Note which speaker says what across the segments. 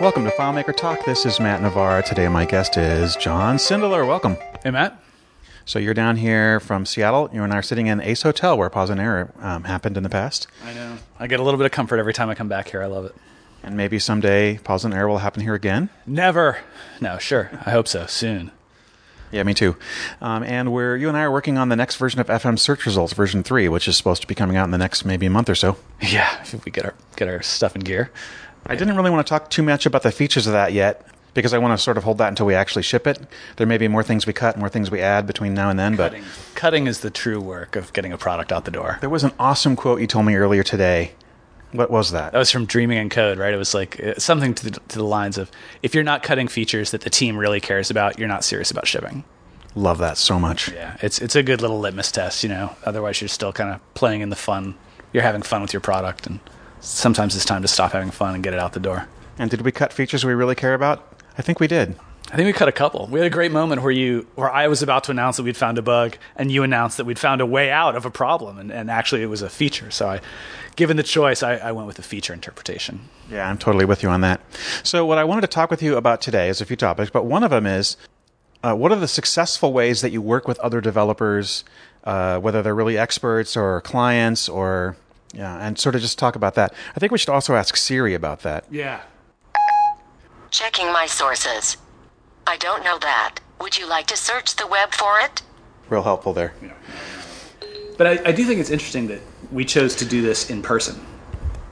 Speaker 1: Welcome to FileMaker Talk. This is Matt Navarre. Today, my guest is John Sindelar. Welcome.
Speaker 2: Hey, Matt.
Speaker 1: So you're down here from Seattle. You and I are sitting in Ace Hotel, where Pause on Error um, happened in the past,
Speaker 2: I know. I get a little bit of comfort every time I come back here. I love it.
Speaker 1: and maybe someday Pause on Error will happen here again.
Speaker 2: Never. No, sure. I hope so. Soon.
Speaker 1: Yeah, me too. Um, and we're you and I are working on the next version of FM search results, version three, which is supposed to be coming out in the next maybe a month or so.
Speaker 2: Yeah, if we get our get our stuff in gear.
Speaker 1: I didn't really want to talk too much about the features of that yet because I want to sort of hold that until we actually ship it. There may be more things we cut, more things we add between now and then, but
Speaker 2: Cutting. Cutting is the true work of getting a product out the door.
Speaker 1: there was an awesome quote you told me earlier today. What was that?
Speaker 2: That was from Dreaming in Code, right? It was like uh, something to the, to the lines of if you're not cutting features that the team really cares about, you're not serious about shipping.
Speaker 1: Love that so much.
Speaker 2: Yeah, it's it's a good little litmus test, you know. Otherwise, you're still kind of playing in the fun. You're having fun with your product, and sometimes it's time to stop having fun and get it out the door.
Speaker 1: And did we cut features we really care about? I think we did.
Speaker 2: I think we cut a couple. We had a great moment where you, where I was about to announce that we'd found a bug, and you announced that we'd found a way out of a problem, and, and actually it was a feature. So I, given the choice, I, I went with the feature interpretation.
Speaker 1: Yeah, I'm totally with you on that. So, what I wanted to talk with you about today is a few topics, but one of them is uh, what are the successful ways that you work with other developers, uh, whether they're really experts or clients, or yeah, and sort of just talk about that. I think we should also ask Siri about that.
Speaker 2: Yeah.
Speaker 3: Checking my sources. I don't know that. Would you like to search the web for it?
Speaker 1: Real helpful there.
Speaker 2: But I, I do think it's interesting that we chose to do this in person.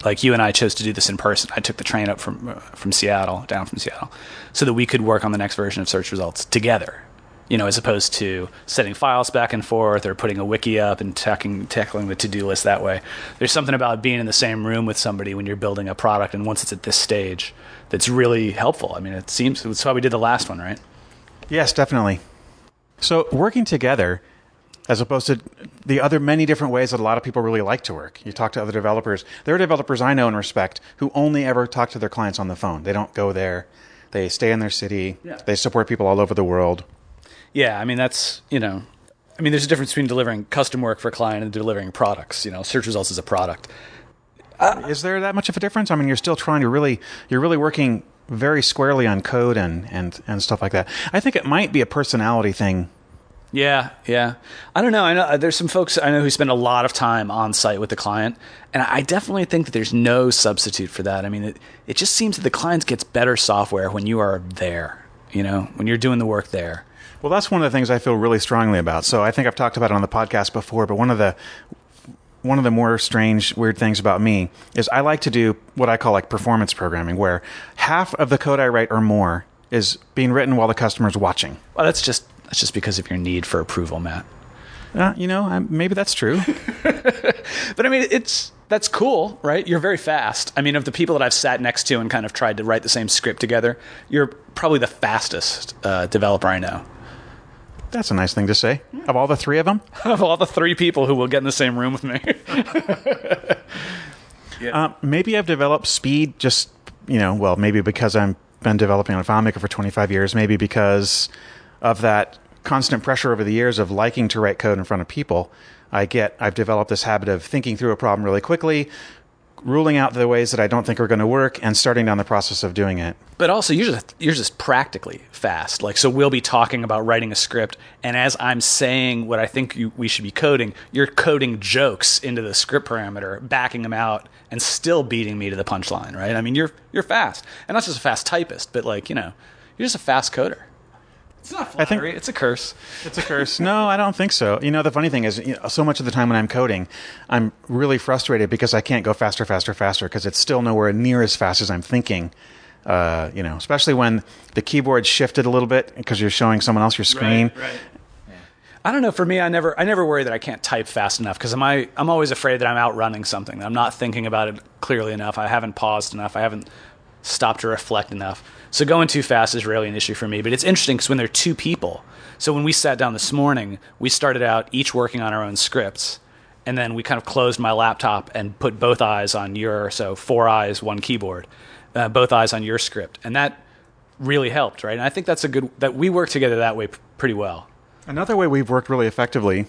Speaker 2: Like you and I chose to do this in person. I took the train up from uh, from Seattle, down from Seattle, so that we could work on the next version of search results together. You know, as opposed to setting files back and forth or putting a wiki up and tackling, tackling the to do list that way. There's something about being in the same room with somebody when you're building a product, and once it's at this stage, that's really helpful. I mean, it seems that's why we did the last one, right?
Speaker 1: Yes, definitely. So, working together, as opposed to the other many different ways that a lot of people really like to work. You talk to other developers. There are developers I know and respect who only ever talk to their clients on the phone. They don't go there. They stay in their city.
Speaker 2: Yeah.
Speaker 1: They support people all over the world.
Speaker 2: Yeah, I mean that's you know, I mean there's a difference between delivering custom work for a client and delivering products. You know, search results is a product.
Speaker 1: Is there that much of a difference? I mean, you're still trying to really, you're really working very squarely on code and, and, and stuff like that. I think it might be a personality thing.
Speaker 2: Yeah, yeah. I don't know. I know uh, there's some folks I know who spend a lot of time on site with the client, and I definitely think that there's no substitute for that. I mean, it it just seems that the client gets better software when you are there. You know, when you're doing the work there.
Speaker 1: Well, that's one of the things I feel really strongly about. So I think I've talked about it on the podcast before, but one of the one of the more strange, weird things about me is I like to do what I call like performance programming, where half of the code I write or more is being written while the customer's watching.
Speaker 2: Well, that's just that's just because of your need for approval, Matt.
Speaker 1: Uh, you know, I, maybe that's true.
Speaker 2: But I mean, it's that's cool, right? You're very fast. I mean, of the people that I've sat next to and kind of tried to write the same script together, you're probably the fastest uh, developer I know.
Speaker 1: That's a nice thing to say. Of all the three of them,
Speaker 2: Of all the three people who will get in the same room with me.
Speaker 1: uh, maybe I've developed speed just, you know, well, maybe because I've been developing on FileMaker for 25 years, maybe because of that constant pressure over the years of liking to write code in front of people. I get, I've developed this habit of thinking through a problem really quickly, ruling out the ways that I don't think are going to work, and starting down the process of doing it.
Speaker 2: but also, you're just you're just practically fast. Like, so we'll be talking about writing a script, and as I'm saying what I think you, we should be coding, you're coding jokes into the script parameter, backing them out, and still beating me to the punchline. Right? I mean, you're you're fast, and not just a fast typist, but like you know, you're just a fast coder. It's not
Speaker 1: I think-
Speaker 2: it's a curse.
Speaker 1: It's a curse. no, I don't think so. You know, the funny thing is, you know, so much of the time when I'm coding, I'm really frustrated because I can't go faster, faster, faster because it's still nowhere near as fast as I'm thinking. Uh, you know, especially when the keyboard shifted a little bit because you're showing someone else your screen.
Speaker 2: right. right. I don't know. For me, I never, I never worry that I can't type fast enough because I'm, I, I'm always afraid that I'm outrunning something. I'm not thinking about it clearly enough. I haven't paused enough. I haven't stopped to reflect enough. So going too fast is rarely an issue for me. But it's interesting because when there are two people. So when we sat down this morning, we started out each working on our own scripts, and then we kind of closed my laptop and put both eyes on your, so four eyes, one keyboard, uh, both eyes on your script, and that really helped, right? And I think that's a good that we work together that way p- pretty well.
Speaker 1: Another way we've worked really effectively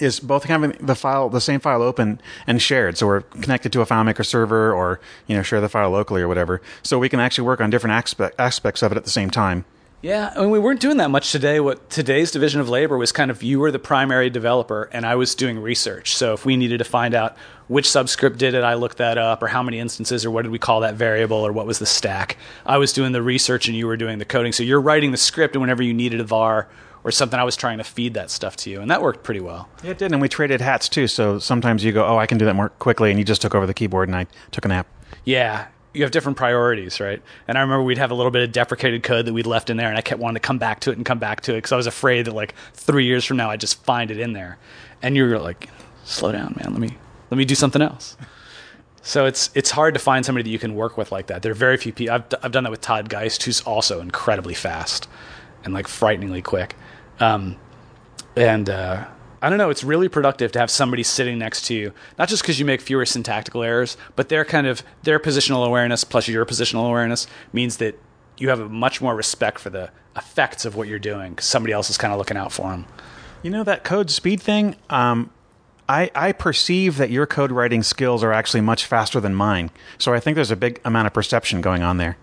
Speaker 1: is both having the file, the same file open and shared. So we're connected to a FileMaker server or, you know, share the file locally or whatever. So we can actually work on different aspect, aspects of it at the same time.
Speaker 2: Yeah, I mean, we weren't doing that much today. What today's division of labor was kind of you were the primary developer and I was doing research. So if we needed to find out which subscript did it, I looked that up, or how many instances, or what did we call that variable, or what was the stack. I was doing the research and you were doing the coding. So you're writing the script, and whenever you needed a var or something, I was trying to feed that stuff to you, and that worked pretty well.
Speaker 1: Yeah, it did, and we traded hats too. So sometimes you go, "Oh, I can do that more quickly," and you just took over the keyboard, and I took a nap.
Speaker 2: Yeah, you have different priorities, right? And I remember we'd have a little bit of deprecated code that we'd left in there, and I kept wanting to come back to it and come back to it because I was afraid that like three years from now I'd just find it in there. And you were like, "Slow down, man. Let me let me do something else." So it's it's hard to find somebody that you can work with like that. There are very few people. I've I've done that with Todd Geist, who's also incredibly fast and like frighteningly quick. Um, and uh, I don't know. It's really productive to have somebody sitting next to you, not just because you make fewer syntactical errors, but their kind of their positional awareness plus your positional awareness means that you have a much more respect for the effects of what you're doing because somebody else is kind of looking out for them.
Speaker 1: You know that code speed thing. Um, I, I perceive that your code writing skills are actually much faster than mine. So I think there's a big amount of perception going on there.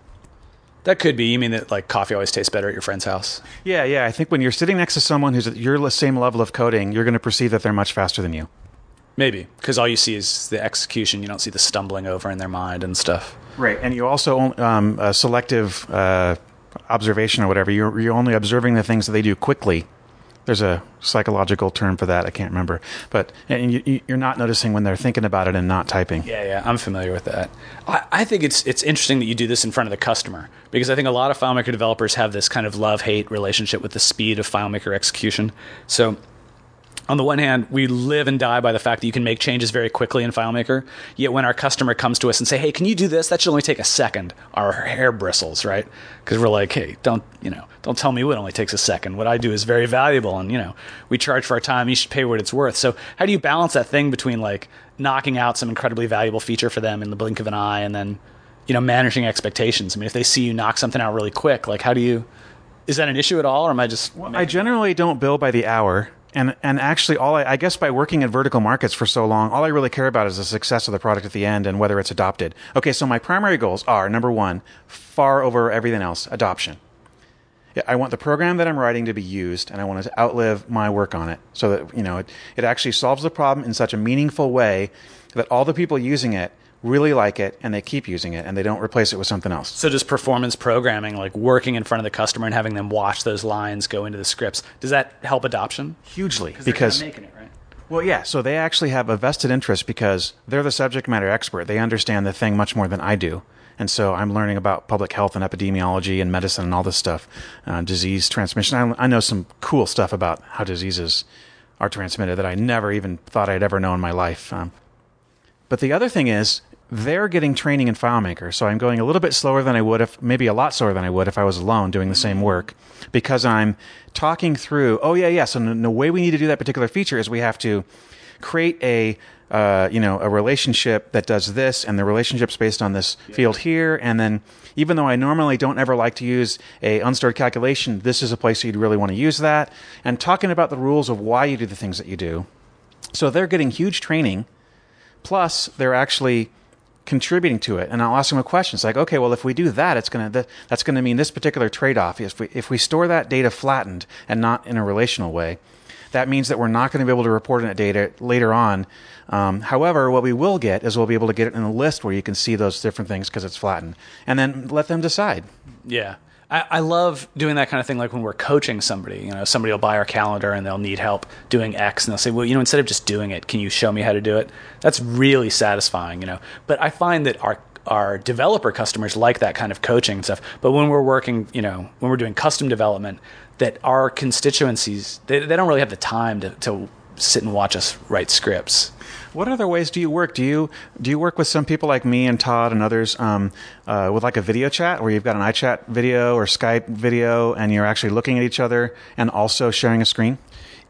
Speaker 2: That could be. You mean that like coffee always tastes better at your friend's house?
Speaker 1: Yeah, yeah. I think when you're sitting next to someone who's at your same level of coding, you're going to perceive that they're much faster than you.
Speaker 2: Maybe because all you see is the execution. You don't see the stumbling over in their mind and stuff.
Speaker 1: Right, and you also um, a selective uh, observation or whatever. You're you're only observing the things that they do quickly. There's a psychological term for that. I can't remember, but and you, you're not noticing when they're thinking about it and not typing.
Speaker 2: Yeah, yeah, I'm familiar with that. I, I think it's it's interesting that you do this in front of the customer because I think a lot of FileMaker developers have this kind of love hate relationship with the speed of FileMaker execution. So on the one hand, we live and die by the fact that you can make changes very quickly in FileMaker. Yet when our customer comes to us and say, "Hey, can you do this?" That should only take a second. Our hair bristles, right? Because we're like, "Hey, don't you know? Don't tell me what only takes a second. What I do is very valuable, and you know, we charge for our time. You should pay what it's worth." So how do you balance that thing between like knocking out some incredibly valuable feature for them in the blink of an eye, and then you know managing expectations? I mean, if they see you knock something out really quick, like how do you? Is that an issue at all, or am I just?
Speaker 1: Well, I generally don't bill by the hour. And and actually, all I, I, guess by working in vertical markets for so long, all I really care about is the success of the product at the end and whether it's adopted. Okay, so my primary goals are number one, far over everything else, adoption. I want the program that I'm writing to be used, and I want it to outlive my work on it, so that you know it, it actually solves the problem in such a meaningful way that all the people using it really like it and they keep using it and they don't replace it with something else.
Speaker 2: So just performance programming, like working in front of the customer and having them watch those lines go into the scripts, does that help adoption?
Speaker 1: Hugely, because they're
Speaker 2: making it right.
Speaker 1: Well, yeah. So they actually have a vested interest because they're the subject matter expert. They understand the thing much more than I do. And so I'm learning about public health and epidemiology and medicine and all this stuff, uh, disease transmission. I, I know some cool stuff about how diseases are transmitted that I never even thought I'd ever know in my life. Um, but the other thing is, they're getting training in FileMaker, so I'm going a little bit slower than I would if, maybe a lot slower than I would if I was alone doing the same work, because I'm talking through. Oh yeah, yeah. So the way we need to do that particular feature is we have to create a uh, you know a relationship that does this, and the relationship's based on this yeah. field here, and then even though I normally don't ever like to use a unstored calculation, this is a place you'd really want to use that, and talking about the rules of why you do the things that you do. So they're getting huge training, plus they're actually contributing to it. And I'll ask them a question. It's like, okay, well, if we do that, it's gonna that's gonna mean this particular trade-off. If we if we store that data flattened and not in a relational way, that means that we're not going to be able to report on that data later on. Um, however, what we will get is we'll be able to get it in a list where you can see those different things because it's flattened, and then let them decide.
Speaker 2: Yeah. I, I, love doing that kind of thing, like when we're coaching somebody. You know, somebody will buy our calendar and they'll need help doing X, and they'll say, "Well, you know, instead of just doing it, can you show me how to do it?" That's really satisfying, you know. But I find that our our developer customers like that kind of coaching and stuff. But when we're working, you know, when we're doing custom development, that our constituencies they, they don't really have the time to, to sit and watch us write scripts.
Speaker 1: What other ways do you work? Do you do you work with some people like me and Todd and others um, uh, with like a video chat where you've got an iChat video or Skype video and you're actually looking at each other and also sharing a screen?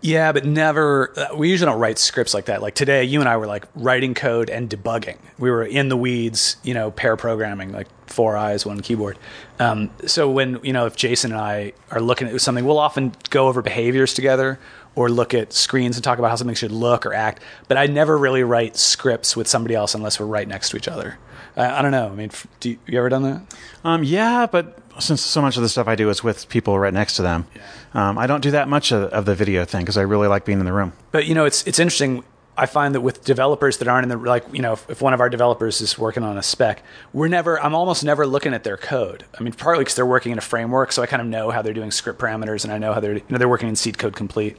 Speaker 2: Yeah, but never. Uh, we usually don't write scripts like that. Like today, you and I were like writing code and debugging. We were in the weeds, you know, pair programming, like four eyes, one keyboard. Um, so when you know, if Jason and I are looking at something, we'll often go over behaviors together, or look at screens and talk about how something should look or act. But I never really write scripts with somebody else unless we're right next to each other. I, I don't know. I mean, do you, you ever done that?
Speaker 1: Um, yeah, but since so much of the stuff I do is with people right next to them, um, I don't do that much of, of the video thing because I really like being in the room.
Speaker 2: But you know, it's it's interesting. I find that with developers that aren't in the like, you know, if, if one of our developers is working on a spec, we're never. I'm almost never looking at their code. I mean, partly because they're working in a framework, so I kind of know how they're doing script parameters, and I know how they're you know they're working in SeedCode Complete.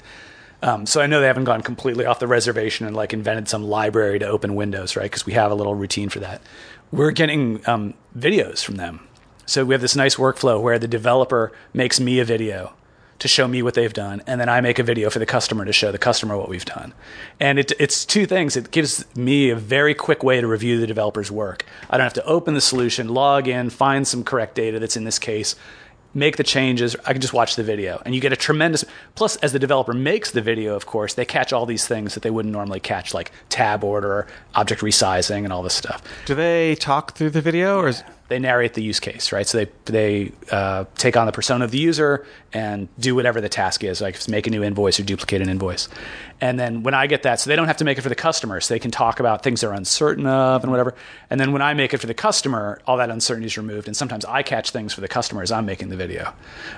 Speaker 2: Um, so I know they haven't gone completely off the reservation and like invented some library to open Windows, right? Because we have a little routine for that. We're getting um, videos from them. So we have this nice workflow where the developer makes me a video to show me what they've done, and then I make a video for the customer to show the customer what we've done. And it, it's two things. It gives me a very quick way to review the developer's work. I don't have to open the solution, log in, find some correct data that's in this case, make the changes. I can just watch the video, and you get a tremendous. Plus, as the developer makes the video, of course, they catch all these things that they wouldn't normally catch, like tab order, object resizing, and all this stuff.
Speaker 1: Do they talk through the video, or is
Speaker 2: They narrate the use case, right? So they they uh, take on the persona of the user and do whatever the task is, like make a new invoice or duplicate an invoice. And then when I get that, so they don't have to make it for the customer, so they can talk about things they're uncertain of and whatever. And then when I make it for the customer, all that uncertainty is removed. And sometimes I catch things for the customer as I'm making the video.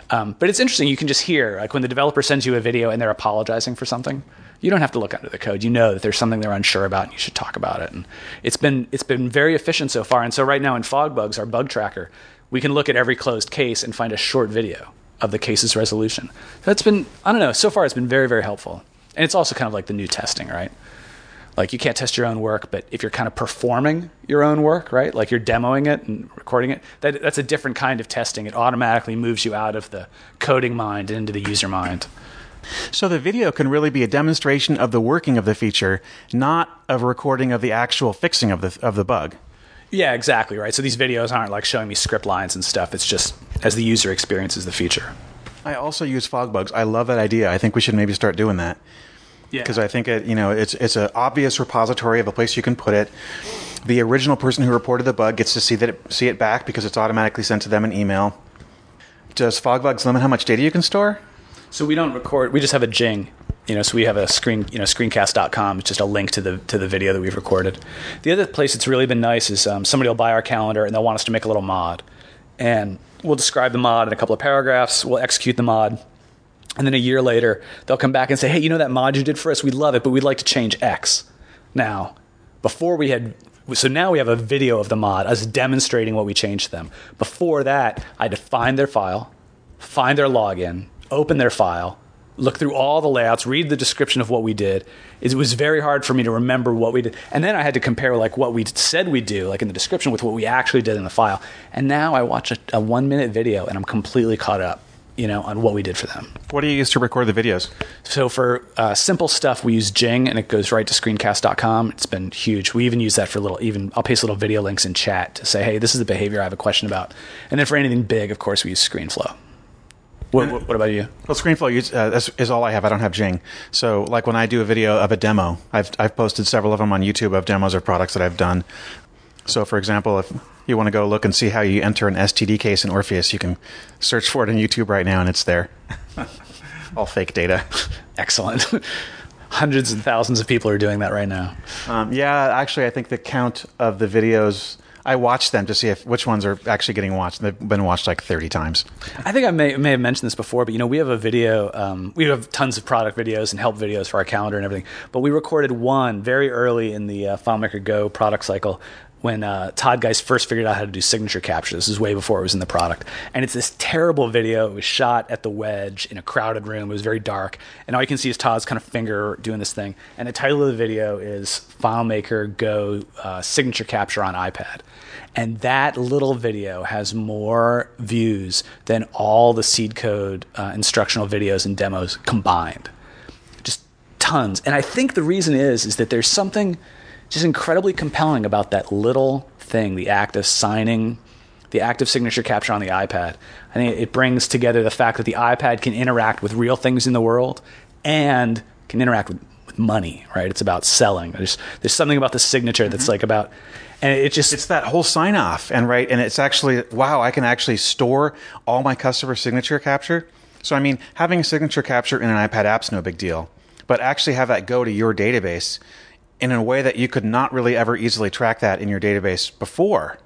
Speaker 2: Um, but it's interesting. You can just hear, like when the developer sends you a video and they're apologizing for something, you don't have to look under the code. You know that there's something they're unsure about, and you should talk about it. And it's been it's been very efficient so far. And so right now in FogBugz, our bug tracker, we can look at every closed case and find a short video of the case's resolution. That's been I don't know. So far, it's been very very helpful. And it's also kind of like the new testing, right? Like you can't test your own work, but if you're kind of performing your own work, right? Like you're demoing it and recording it, that, that's a different kind of testing. It automatically moves you out of the coding mind into the user mind.
Speaker 1: so? The video can really be a demonstration of the working of the feature, not a recording of the actual fixing of the of the bug.
Speaker 2: Yeah, exactly, right? So these videos aren't like showing me script lines and stuff. It's just as the user experiences the feature.
Speaker 1: I also use FogBugz. I love that idea. I think we should maybe start doing that.
Speaker 2: Yeah.
Speaker 1: because I think it, you know it's it's an obvious repository of a place you can put it. The original person who reported the bug gets to see that it, see it back because it's automatically sent to them in email. Does FogBugz limit how much data you can store?
Speaker 2: So we don't record. We just have a Jing. You know, so we have a screen. You know, screencast.com. It's just a link to the to the video that we've recorded. The other place that's really been nice is um, somebody will buy our calendar and they'll want us to make a little mod, and we'll describe the mod in a couple of paragraphs. We'll execute the mod. And then a year later, they'll come back and say, "Hey, you know that mod you did for us? We love it, but we'd like to change X." Now, before we had, so now we have a video of the mod, us demonstrating what we changed them. Before that, I had to find their file, find their login, open their file, look through all the layouts, read the description of what we did. It was very hard for me to remember what we did. And then I had to compare like what we said we'd do, like in the description, with what we actually did in the file. And now I watch a, a one minute video and I'm completely caught up, you know, on what we did for them.
Speaker 1: What do you use to record the videos?
Speaker 2: So for uh, simple stuff, we use Jing, and it goes right to screencast.com. It's been huge. We even use that for little. Even I'll paste little video links in chat to say, "Hey, this is the behavior I have a question about." And then for anything big, of course, we use ScreenFlow. What, what, what about you?
Speaker 1: Well, ScreenFlow is, uh, is, is all I have. I don't have Jing. So, like when I do a video of a demo, I've I've posted several of them on YouTube of demos of products that I've done. So, for example, if you want to go look and see how you enter an STD case in Orpheus, you can search for it on YouTube right now, and it's there. all fake data.
Speaker 2: Excellent. Hundreds and thousands of people are doing that right now.
Speaker 1: Um, yeah, actually, I think the count of the videos I watched them to see if which ones are actually getting watched. They've been watched like thirty times.
Speaker 2: I think I may may have mentioned this before, but you know, we have a video. Um, we have tons of product videos and help videos for our calendar and everything. But we recorded one very early in the uh, FileMaker Go product cycle when uh, Todd Geist first figured out how to do signature capture. This is way before it was in the product, and it's this terrible video. It was shot at the Wedge in a crowded room. It was very dark, and all you can see is Todd's kind of finger doing this thing. And the title of the video is FileMaker Go uh, signature capture on iPad. And that little video has more views than all the SeedCode uh, instructional videos and demos combined. Just tons. And I think the reason is is that there's something just incredibly compelling about that little thing, the act of signing, the act of signature capture on the iPad. I think it brings together the fact that the iPad can interact with real things in the world and can interact with, with money, right? It's about selling. There's there's something about the signature that's mm-hmm. like about and it just
Speaker 1: It's that whole sign off, and right, and it's actually wow. I can actually store all my customer signature capture So I mean, having a signature capture in an iPad app's no big deal, but actually have that go to your database in a way that you could not really ever easily track that in your database before.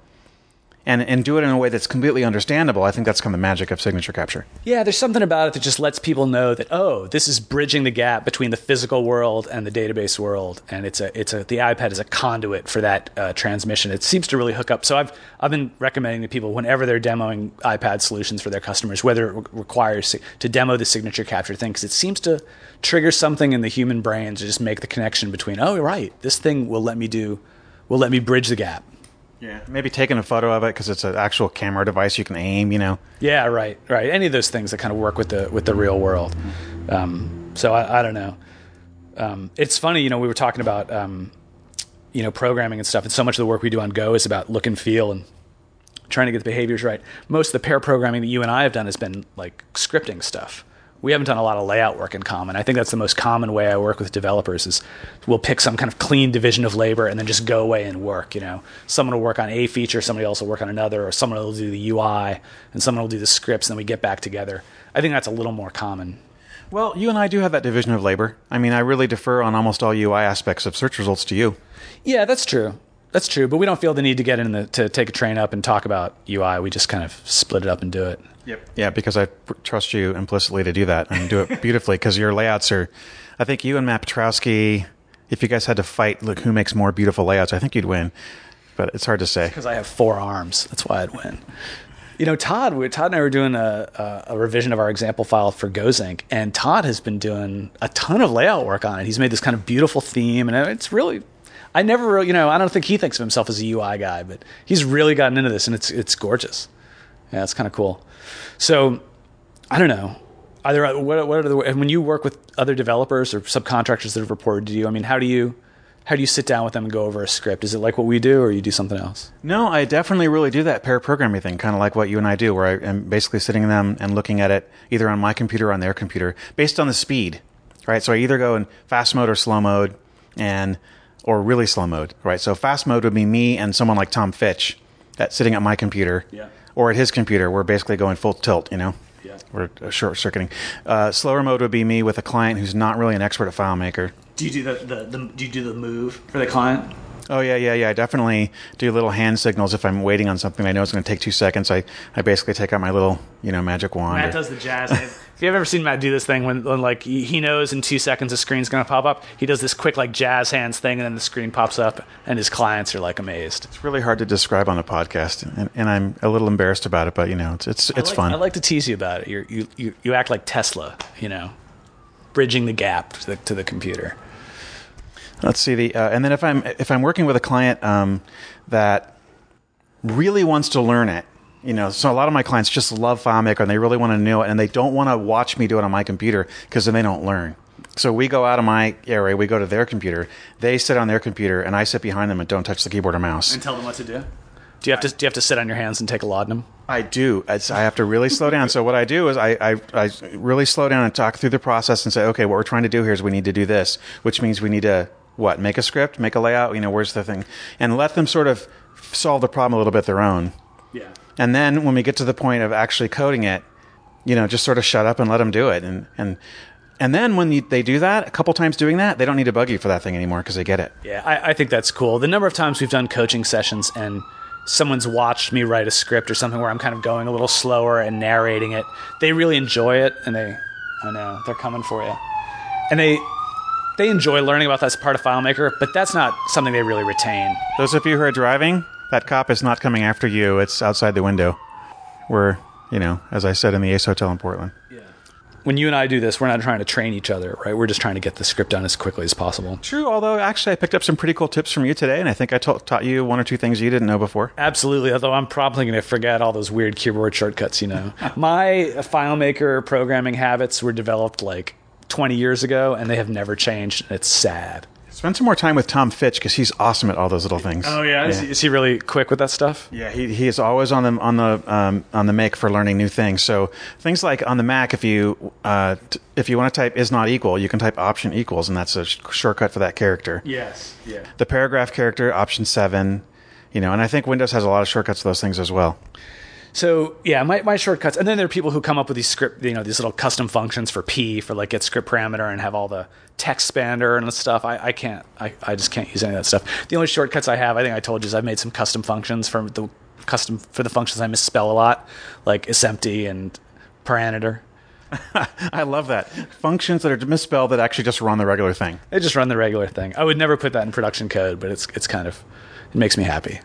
Speaker 1: And, and do it in a way that's completely understandable. I think that's kind of the magic of signature capture.
Speaker 2: Yeah, there's something about it that just lets people know that oh, this is bridging the gap between the physical world and the database world, and it's a it's a the iPad is a conduit for that uh, transmission. It seems to really hook up. So I've I've been recommending to people whenever they're demoing iPad solutions for their customers, whether it re- requires to demo the signature capture thing, because it seems to trigger something in the human brain to just make the connection between oh right, this thing will let me do will let me bridge the gap.
Speaker 1: Yeah. Maybe taking a photo of it because it's an actual camera device you can aim. You know.
Speaker 2: Yeah, right, right. Any of those things that kind of work with the with the real world. Um, so I, I don't know. Um, it's funny, you know, we were talking about um, you know programming and stuff, and so much of the work we do on Go is about look and feel and trying to get the behaviors right. Most of the pair programming that you and I have done has been like scripting stuff. We haven't done a lot of layout work in common. I think that's the most common way I work with developers is we'll pick some kind of clean division of labor and then just go away and work. You know, someone will work on a feature, somebody else will work on another, or someone will do the UI and someone will do the scripts, and then we get back together. I think that's a little more common.
Speaker 1: Well, you and I do have that division of labor. I mean, I really defer on almost all UI aspects of search results to you.
Speaker 2: Yeah, that's true. That's true. But we don't feel the need to get in the to take a train up and talk about UI. We just kind of split it up and do it.
Speaker 1: Yep. Yeah, because I trust you implicitly to do that and do it beautifully because your layouts are. I think you and Matt Petrowsky, if you guys had to fight, look who makes more beautiful layouts, I think you'd win. But it's hard to say.
Speaker 2: because I have four arms. That's why I'd win. You know, Todd, we, Todd and I were doing a, a, a revision of our example file for GoZync, and Todd has been doing a ton of layout work on it. He's made this kind of beautiful theme, and it's really, I never, really, you know, I don't think he thinks of himself as a UI guy, but he's really gotten into this, and it's it's gorgeous. Yeah, it's kind of cool. So, I don't know. Are there what, what are the when you work with other developers or subcontractors that have reported to you? I mean, how do you how do you sit down with them and go over a script? Is it like what we do, or you do something else?
Speaker 1: No, I definitely really do that pair programming thing, kind of like what you and I do, where I am basically sitting them and looking at it either on my computer or on their computer based on the speed, right? So I either go in fast mode or slow mode, and or really slow mode, right? So fast mode would be me and someone like Tom Fitch, that sitting at my computer,
Speaker 2: Yeah.
Speaker 1: or at his computer. We're basically going full tilt, you know.
Speaker 2: Yeah.
Speaker 1: We're uh, short circuiting. Uh, slower mode would be me with a client who's not really an expert at FileMaker.
Speaker 2: Do you do the, the, the do you do the move for the client?
Speaker 1: Oh yeah, yeah, yeah. I definitely do little hand signals if I'm waiting on something I know it's going to take two seconds. I, I basically take out my little you know magic wand.
Speaker 2: Matt
Speaker 1: or-
Speaker 2: does the jazz. if you've ever seen Matt do this thing when, when like he knows in two seconds the screen's going to pop up, he does this quick like jazz hands thing, and then the screen pops up, and his clients are like amazed.
Speaker 1: It's really hard to describe on a podcast, and, and I'm a little embarrassed about it. But you know, it's it's it's
Speaker 2: I like,
Speaker 1: fun.
Speaker 2: I like to tease you about it. You're, you you you act like Tesla, you know, bridging the gap to the, to the computer.
Speaker 1: Let's see the uh, and then if I'm if I'm working with a client um, that really wants to learn it, you know, so a lot of my clients just love FileMaker and they really want to know it, and they don't want to watch me do it on my computer because then they don't learn. So we go out of my area, we go to their computer, they sit on their computer, and I sit behind them and don't touch the keyboard or mouse.
Speaker 2: And tell them what to do. Do you have to do you have to sit on your hands and take a laudanum?
Speaker 1: I do. It's, I have to really slow down. So what I do is I, I, I really slow down and talk through the process and say, okay, what we're trying to do here is we need to do this, which means we need to what make a script, make a layout. You know, where's the thing, and let them sort of solve the problem a little bit their own.
Speaker 2: Yeah.
Speaker 1: And then when we get to the point of actually coding it, you know, just sort of shut up and let them do it. And and and then when you, they do that, a couple times doing that, they don't need to bug you for that thing anymore because they get it.
Speaker 2: Yeah, I, I think that's cool. The number of times we've done coaching sessions and someone's watched me write a script or something where I'm kind of going a little slower and narrating it, they really enjoy it and they, I know, they're coming for you. And they, they enjoy learning about that as part of FileMaker, but that's not something they really retain.
Speaker 1: Those of you who are driving, that cop is not coming after you. It's outside the window. We're, you know, as I said in the Ace Hotel in Portland.
Speaker 2: When you and I do this, we're not trying to train each other, right? We're just trying to get the script done as quickly as possible.
Speaker 1: True, although actually I picked up some pretty cool tips from you today, and I think I ta- taught you one or two things you didn't know before.
Speaker 2: Absolutely, although I'm probably going to forget all those weird keyboard shortcuts, you know. My FileMaker programming habits were developed like 20 years ago, and they have never changed. and It's sad.
Speaker 1: Spend some more time with Tom Fitch because he's awesome at all those little things.
Speaker 2: Oh, Is, he, is he really quick with that stuff?
Speaker 1: Yeah, he, he is always on the on the um, on the make for learning new things. So things like on the Mac, if you uh, t- if you want to type is not equal, you can type option equals, and that's a sh- shortcut for that character.
Speaker 2: Yes. Yeah.
Speaker 1: The paragraph character, option seven, you know, and I think Windows has a lot of shortcuts for those things as well.
Speaker 2: So yeah, my, my shortcuts, and then there are people who come up with these script, you know, these little custom functions for P for like get script parameter and have all the text expander and stuff. I, I can't, I, I just can't use any of that stuff. The only shortcuts I have, I think I told you, is I've made some custom functions for the custom for the functions I misspell a lot, like isempty and parameter.
Speaker 1: I love that functions that are misspelled that actually just run the regular thing.
Speaker 2: They just run the regular thing. I would never put that in production code, but it's it's kind of it makes me happy.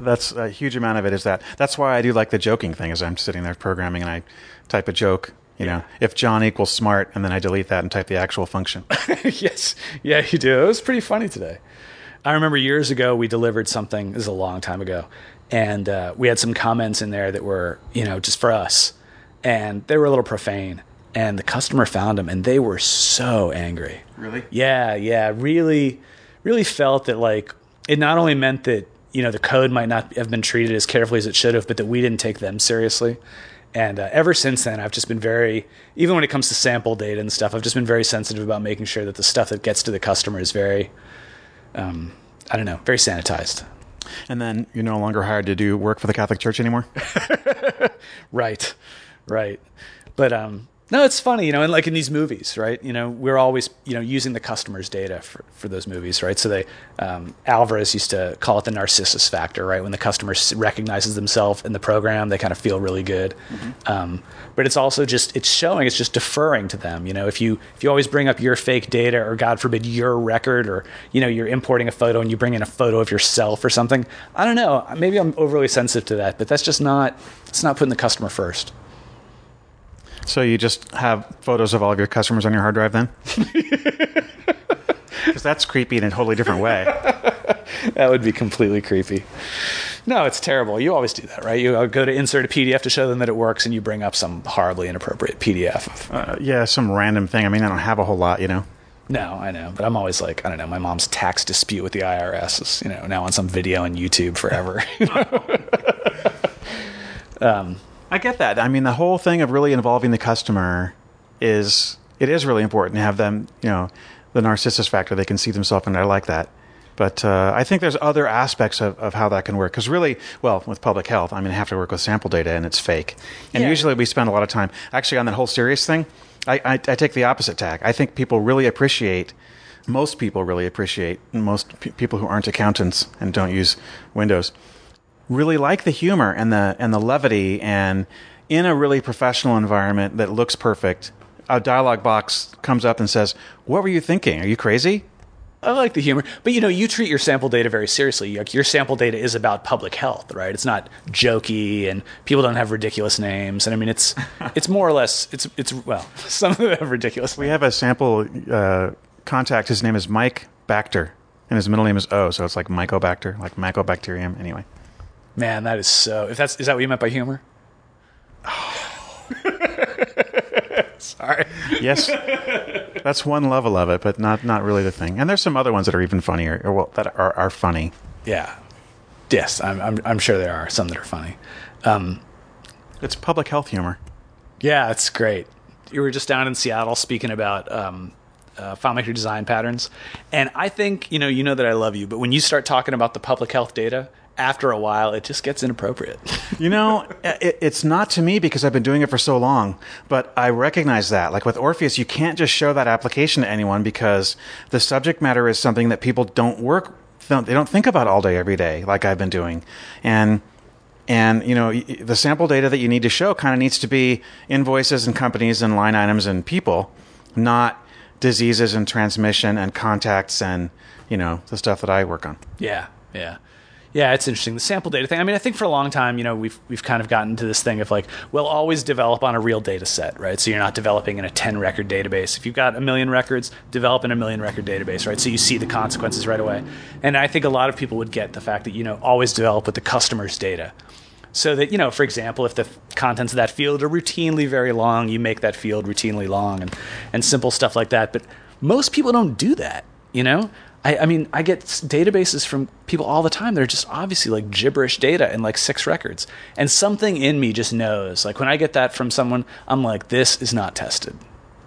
Speaker 1: That's a huge amount of it. Is that that's why I do like the joking thing. Is I'm sitting there programming and I type a joke. You know, if John equals smart, and then I delete that and type the actual function.
Speaker 2: yes, yeah, you do. It was pretty funny today. I remember years ago we delivered something. This is a long time ago, and uh, we had some comments in there that were you know just for us, and they were a little profane. And the customer found them, and they were so angry.
Speaker 1: Really?
Speaker 2: Yeah, yeah, really, really felt that like it not only meant that you know the code might not have been treated as carefully as it should have, but that we didn't take them seriously. And uh, ever since then, I've just been very, even when it comes to sample data and stuff, I've just been very sensitive about making sure that the stuff that gets to the customer is very, um, I don't know, very sanitized.
Speaker 1: And then you're no longer hired to do work for the Catholic Church anymore.
Speaker 2: right, right. But um, no, it's funny, you know, and like in these movies, right? You know, we're always, you know, using the customer's data for, for those movies, right? So they, um, Alvarez used to call it the narcissus factor, right? When the customer recognizes themselves in the program, they kind of feel really good. Mm-hmm. Um, but it's also just, it's showing, it's just deferring to them. You know, if you, if you always bring up your fake data or God forbid your record or, you know, you're importing a photo and you bring in a photo of yourself or something, I don't know. Maybe I'm overly sensitive to that, but that's just not, it's not putting the customer first.
Speaker 1: So you just have photos of all of your customers on your hard drive then? Because that's creepy in a totally different way.
Speaker 2: that would be completely creepy. No, it's terrible. You always do that, right? You go to insert a PDF to show them that it works, and you bring up some horribly inappropriate PDF.
Speaker 1: Uh, yeah, some random thing. I mean, I don't have a whole lot, you know.
Speaker 2: No, I know, but I'm always like, I don't know. My mom's tax dispute with the IRS is, you know, now on some video on YouTube forever.
Speaker 1: um, I get that. I mean, the whole thing of really involving the customer is it is really important to have them, you know, the narcissist factor. They can see themselves, and I like that. But uh, I think there's other aspects of, of how that can work. Because really, well, with public health, I mean, I have to work with sample data, and it's fake. And yeah. usually, we spend a lot of time actually on that whole serious thing. I, I, I take the opposite tack. I think people really appreciate most people really appreciate most p- people who aren't accountants and don't use Windows really like the humor and the and the levity and in a really professional environment that looks perfect a dialogue box comes up and says what were you thinking are you crazy
Speaker 2: I like the humor, but you know, you treat your sample data very seriously. Like your sample data is about public health, right? It's not jokey, and people don't have ridiculous names. And I mean, it's it's more or less it's it's well, some of them have ridiculous.
Speaker 1: We have a sample uh, contact. His name is Mike Bacter, and his middle name is O, so it's like Mycobacter, like Mycobacterium. Anyway,
Speaker 2: Man, that is so. If that's is that what you meant by humor? Sorry.
Speaker 1: Yes, that's one level of it, but not not really the thing. And there's some other ones that are even funnier, or well, that are are funny.
Speaker 2: Yeah. Yes, I'm I'm, I'm sure there are some that are funny. Um,
Speaker 1: it's public health humor.
Speaker 2: Yeah, it's great. You were just down in Seattle speaking about um, uh, FileMaker design patterns, and I think you know you know that I love you, but when you start talking about the public health data after a while, it just gets inappropriate.
Speaker 1: you know, it, it's not to me because I've been doing it for so long, but I recognize that. Like with Orpheus, you can't just show that application to anyone because the subject matter is something that people don't work, they don't think about all day, every day, like I've been doing. And and you know the sample data that you need to show kind of needs to be invoices and companies and line items and people, not diseases and transmission and contacts and you know the stuff that I work on.
Speaker 2: Yeah, yeah. Yeah, it's interesting. The sample data thing. I mean, I think for a long time, you know, we've we've kind of gotten to this thing of like, we'll always develop on a real data set, right? So you're not developing in a 10 record database. If you've got a million records, develop in a million record database, right? So you see the consequences right away. And I think a lot of people would get the fact that, you know, always develop with the customer's data. So that, you know, for example, if the contents of that field are routinely very long, you make that field routinely long and, and simple stuff like that. But most people don't do that, you know? I, I, mean, I get databases from people all the time. They're just obviously like gibberish data in like six records. And something in me just knows. Like when I get that from someone, I'm like, this is not tested.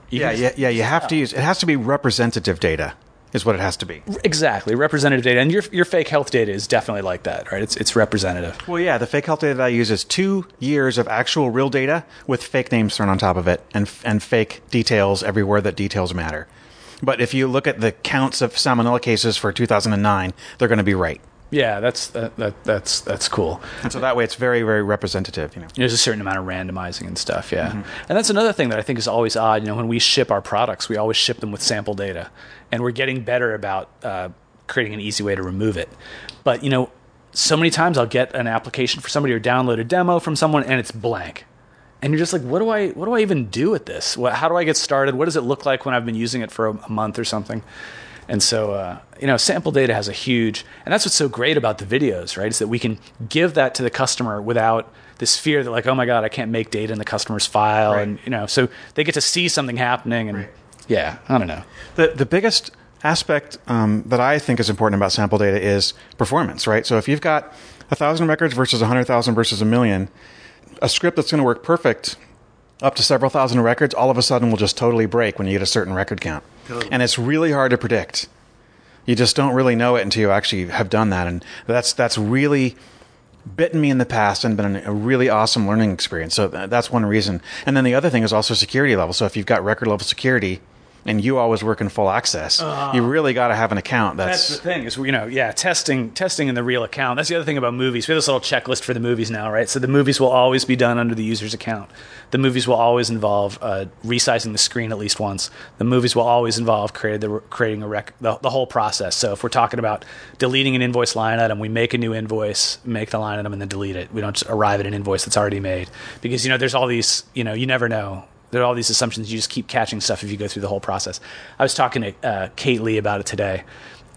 Speaker 1: You yeah, yeah, yeah. You have to use it has to be representative data. is what it has to be.
Speaker 2: Exactly, representative data, and your your fake health data is definitely like that, right? It's it's representative.
Speaker 1: Well, yeah, the fake health data that I use is two years of actual real data with fake names thrown on top of it and and fake details everywhere that details matter. But if you look at the counts of salmonella cases for 2009, they're going to be right.
Speaker 2: Yeah, that's that, that that's that's cool.
Speaker 1: And so that way, it's very very representative. You know.
Speaker 2: There's a certain amount of randomizing and stuff, yeah. And that's another thing that I think is always odd. You know, when we ship our products, we always ship them with sample data, and we're getting better about uh, creating an easy way to remove it. But you know, so many times I'll get an application for somebody or download a demo from someone, and it's blank. And you're just like, what do I, what do I even do with this? What, how do I get started? What does it look like when I've been using it for a, a month or something? And so, uh, you know, sample data has a huge, and that's what's so great about the videos, right? Is that we can give that to the customer without this fear that, like, oh my God, I can't make data in the customer's file.
Speaker 1: Right.
Speaker 2: And, you know, so they get to see something happening. And
Speaker 1: Right.
Speaker 2: yeah, I don't know.
Speaker 1: The the biggest aspect um, that I think is important about sample data is performance, right? So if you've got a thousand records versus a hundred thousand versus a million, a script that's going to work perfect up to several thousand records, all of a sudden will just totally break when you get a certain record count, and it's really hard to predict. You just don't really know it until you actually have done that, and that's that's really bitten me in the past and been a really awesome learning experience. So uh, that's one reason. And then the other thing is also security level. So if you've got record level security and you always work in full access, you really got to have an account that's,
Speaker 2: That's the thing is, you know, yeah, testing, testing in the real account. That's the other thing about movies. We have this little checklist for the movies now, right? So the movies will always be done under the user's account. The movies will always involve uh, resizing the screen at least once. The movies will always involve creating the creating a rec, the, the whole process. So if we're talking about deleting an invoice line item, we make a new invoice, make the line item, and then delete it. We don't just arrive at an invoice that's already made because you know there's all these, you know, you never know there are all these assumptions. You just keep catching stuff if you go through the whole process. I was talking to uh, Kate Lee about it today,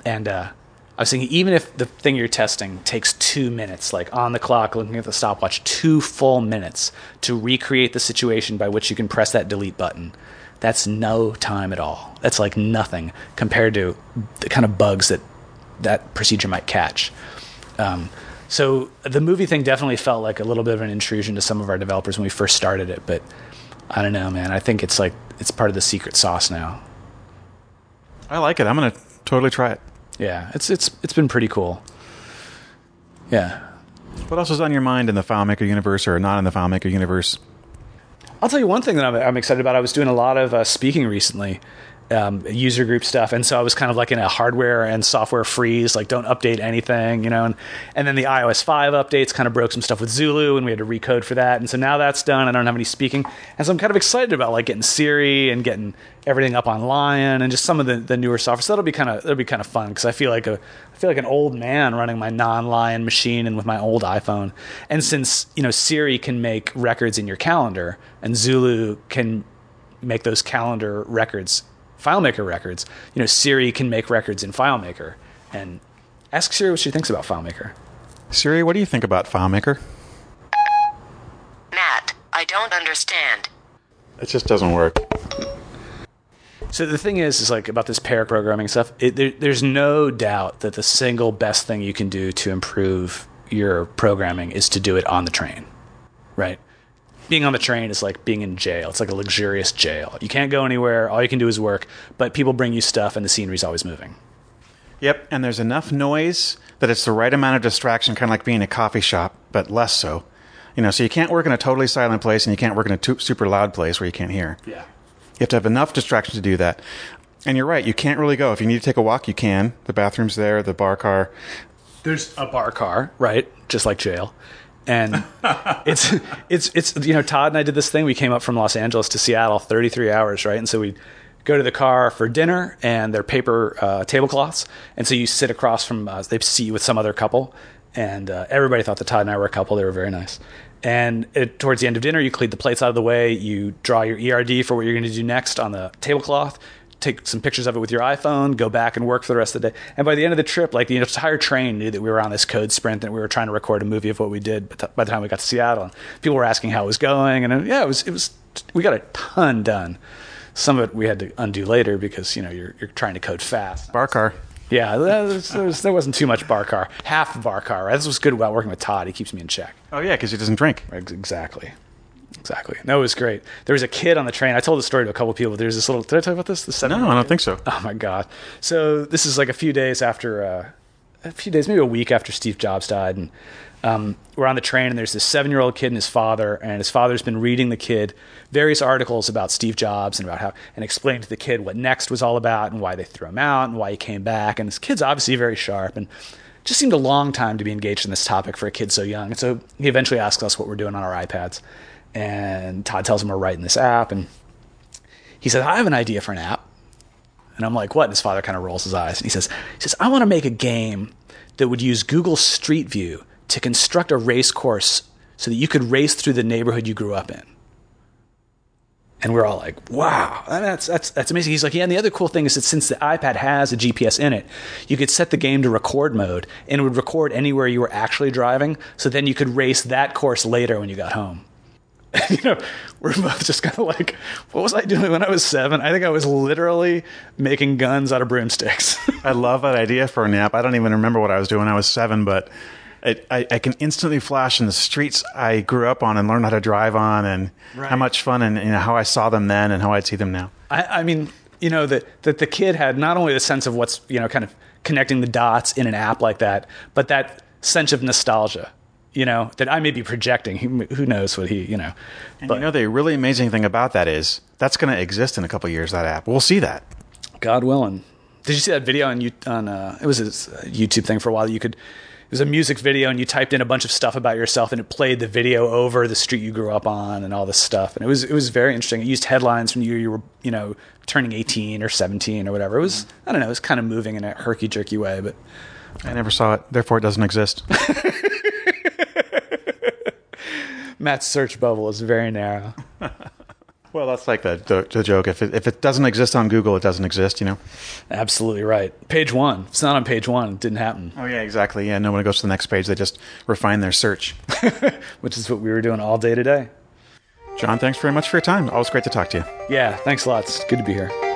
Speaker 2: and uh, I was thinking even if the thing you're testing takes two minutes, like on the clock, looking at the stopwatch, two full minutes to recreate the situation by which you can press that delete button. That's no time at all. That's like nothing compared to the kind of bugs that that procedure might catch. Um, so the movie thing definitely felt like a little bit of an intrusion to some of our developers when we first started it, but I don't know, man. I think it's like it's part of the secret sauce now.
Speaker 1: I like it. I'm going to totally try it.
Speaker 2: Yeah, it's it's it's been pretty cool. Yeah,
Speaker 1: What else is on your mind in the FileMaker universe or not in the FileMaker universe?
Speaker 2: I'll tell you one thing that I'm, I'm excited about. I was doing a lot of uh, speaking recently, um, user group stuff, and so I was kind of like in a hardware and software freeze, like don't update anything, you know. And, and then the iOS 5 updates kind of broke some stuff with Zulu, and we had to recode for that. And so now that's done. I don't have any speaking, and so I'm kind of excited about like getting Siri and getting everything up on Lion and just some of the, the newer software. So that'll be kind of that'll be kind of fun because I feel like a I feel like an old man running my non-Lion machine and with my old iPhone. And since you know Siri can make records in your calendar and Zulu can make those calendar records FileMaker records, you know Siri can make records in FileMaker. And ask Siri what she thinks about FileMaker.
Speaker 1: Siri, what do you think about FileMaker?
Speaker 3: Matt, I don't understand.
Speaker 1: It just doesn't work.
Speaker 2: So the thing is, is like about this pair programming stuff. It, there, there's no doubt that the single best thing you can do to improve your programming is to do it on the train, right? Being on the train is like being in jail. It's like a luxurious jail. You can't go anywhere. All you can do is work. But people bring you stuff, and the scenery's always moving.
Speaker 1: Yep, and there's enough noise that it's the right amount of distraction, kind of like being in a coffee shop, but less so. You know, so you can't work in a totally silent place, and you can't work in a super loud place where you can't hear.
Speaker 2: Yeah.
Speaker 1: You have to have enough distraction to do that. And you're right, you can't really go. If you need to take a walk, you can. The bathroom's there, the bar car.
Speaker 2: there's a bar car, right? Just like jail. And it's it's it's you know Todd and I did this thing. We came up from Los Angeles to Seattle, 33 hours, right? And so we go to the car for dinner, and they're paper uh, tablecloths, and so you sit across from uh, they see you with some other couple, and uh, everybody thought that Todd and I were a couple. They were very nice. And it, towards the end of dinner, you clean the plates out of the way. You draw your ERD for what you're going to do next on the tablecloth take some pictures of it with your iPhone, go back and work for the rest of the day. And by the end of the trip, like the entire train knew that we were on this code sprint and we were trying to record a movie of what we did. But by the time we got to Seattle, and people were asking how it was going, and uh, yeah, it was it was we got a ton done. Some of it we had to undo later because you know you're you're trying to code fast.
Speaker 1: Bar car.
Speaker 2: Yeah, there, was, there, was, there wasn't too much bar car, half bar car. Right? That's what's good about working with Todd. He keeps me in check.
Speaker 1: Oh, yeah, because he doesn't drink.
Speaker 2: Exactly. Exactly. No, it was great. There was a kid on the train. I told the story to a couple people. There's this little. Did I talk about this? The seven.
Speaker 1: No, I don't think so.
Speaker 2: Oh my god! So this is like a few days after, uh, a few days, maybe a week after Steve Jobs died, and um, we're on the train, and there's this seven-year-old kid and his father, and his father's been reading the kid various articles about Steve Jobs and about how, and explaining to the kid what Next was all about and why they threw him out and why he came back, and this kid's obviously very sharp and. Just seemed a long time to be engaged in this topic for a kid so young. And so he eventually asks us what we're doing on our iPads. And Todd tells him we're writing this app. And he says, I have an idea for an app. And I'm like, what? And his father kind of rolls his eyes. And he says, he says, I want to make a game that would use Google Street View to construct a race course so that you could race through the neighborhood you grew up in. And we're all like, wow, that's, that's, that's amazing. He's like, yeah, and the other cool thing is that since the iPad has a GPS in it, you could set the game to record mode and it would record anywhere you were actually driving. So then you could race that course later when you got home. you know, we're both just kind of like, what was I doing when I was seven? I think I was literally making guns out of broomsticks.
Speaker 1: I love that idea for a nap. I don't even remember what I was doing when I was seven, but it, I, I, can instantly flash in the streets I grew up on and learned how to drive on, and right. how much fun and you know, how I saw them then and how I'd see them now.
Speaker 2: I, I mean, you know that that the kid had not only the sense of what's you know kind of connecting the dots in an app like that, but that sense of nostalgia you know, that I may be projecting. Who knows what he, you know.
Speaker 1: And but, you know, the really amazing thing about that is that's going to exist in a couple years. That app, we'll see that.
Speaker 2: God willing. Did you see that video on you on? Uh, it was a YouTube thing for a while. You could. It was a music video, and you typed in a bunch of stuff about yourself, and it played the video over the street you grew up on, and all this stuff. And it was it was very interesting. It used headlines from you you were you know turning eighteen or seventeen or whatever. It was I don't know. It was kind of moving in a herky jerky way, but
Speaker 1: I never saw it. Therefore, it doesn't exist.
Speaker 2: Matt's search bubble is very narrow.
Speaker 1: well, that's like the, the, the, joke. If it, if it doesn't exist on Google, it doesn't exist, you know?
Speaker 2: Absolutely right. Page one. If it's not on page one, it didn't happen.
Speaker 1: Oh, yeah, exactly. Yeah, no one goes to the next page. They just refine their search.
Speaker 2: Which is what we were doing all day today.
Speaker 1: John, thanks very much for your time. Always great to talk to you.
Speaker 2: Yeah, thanks a lot. It's good to be here.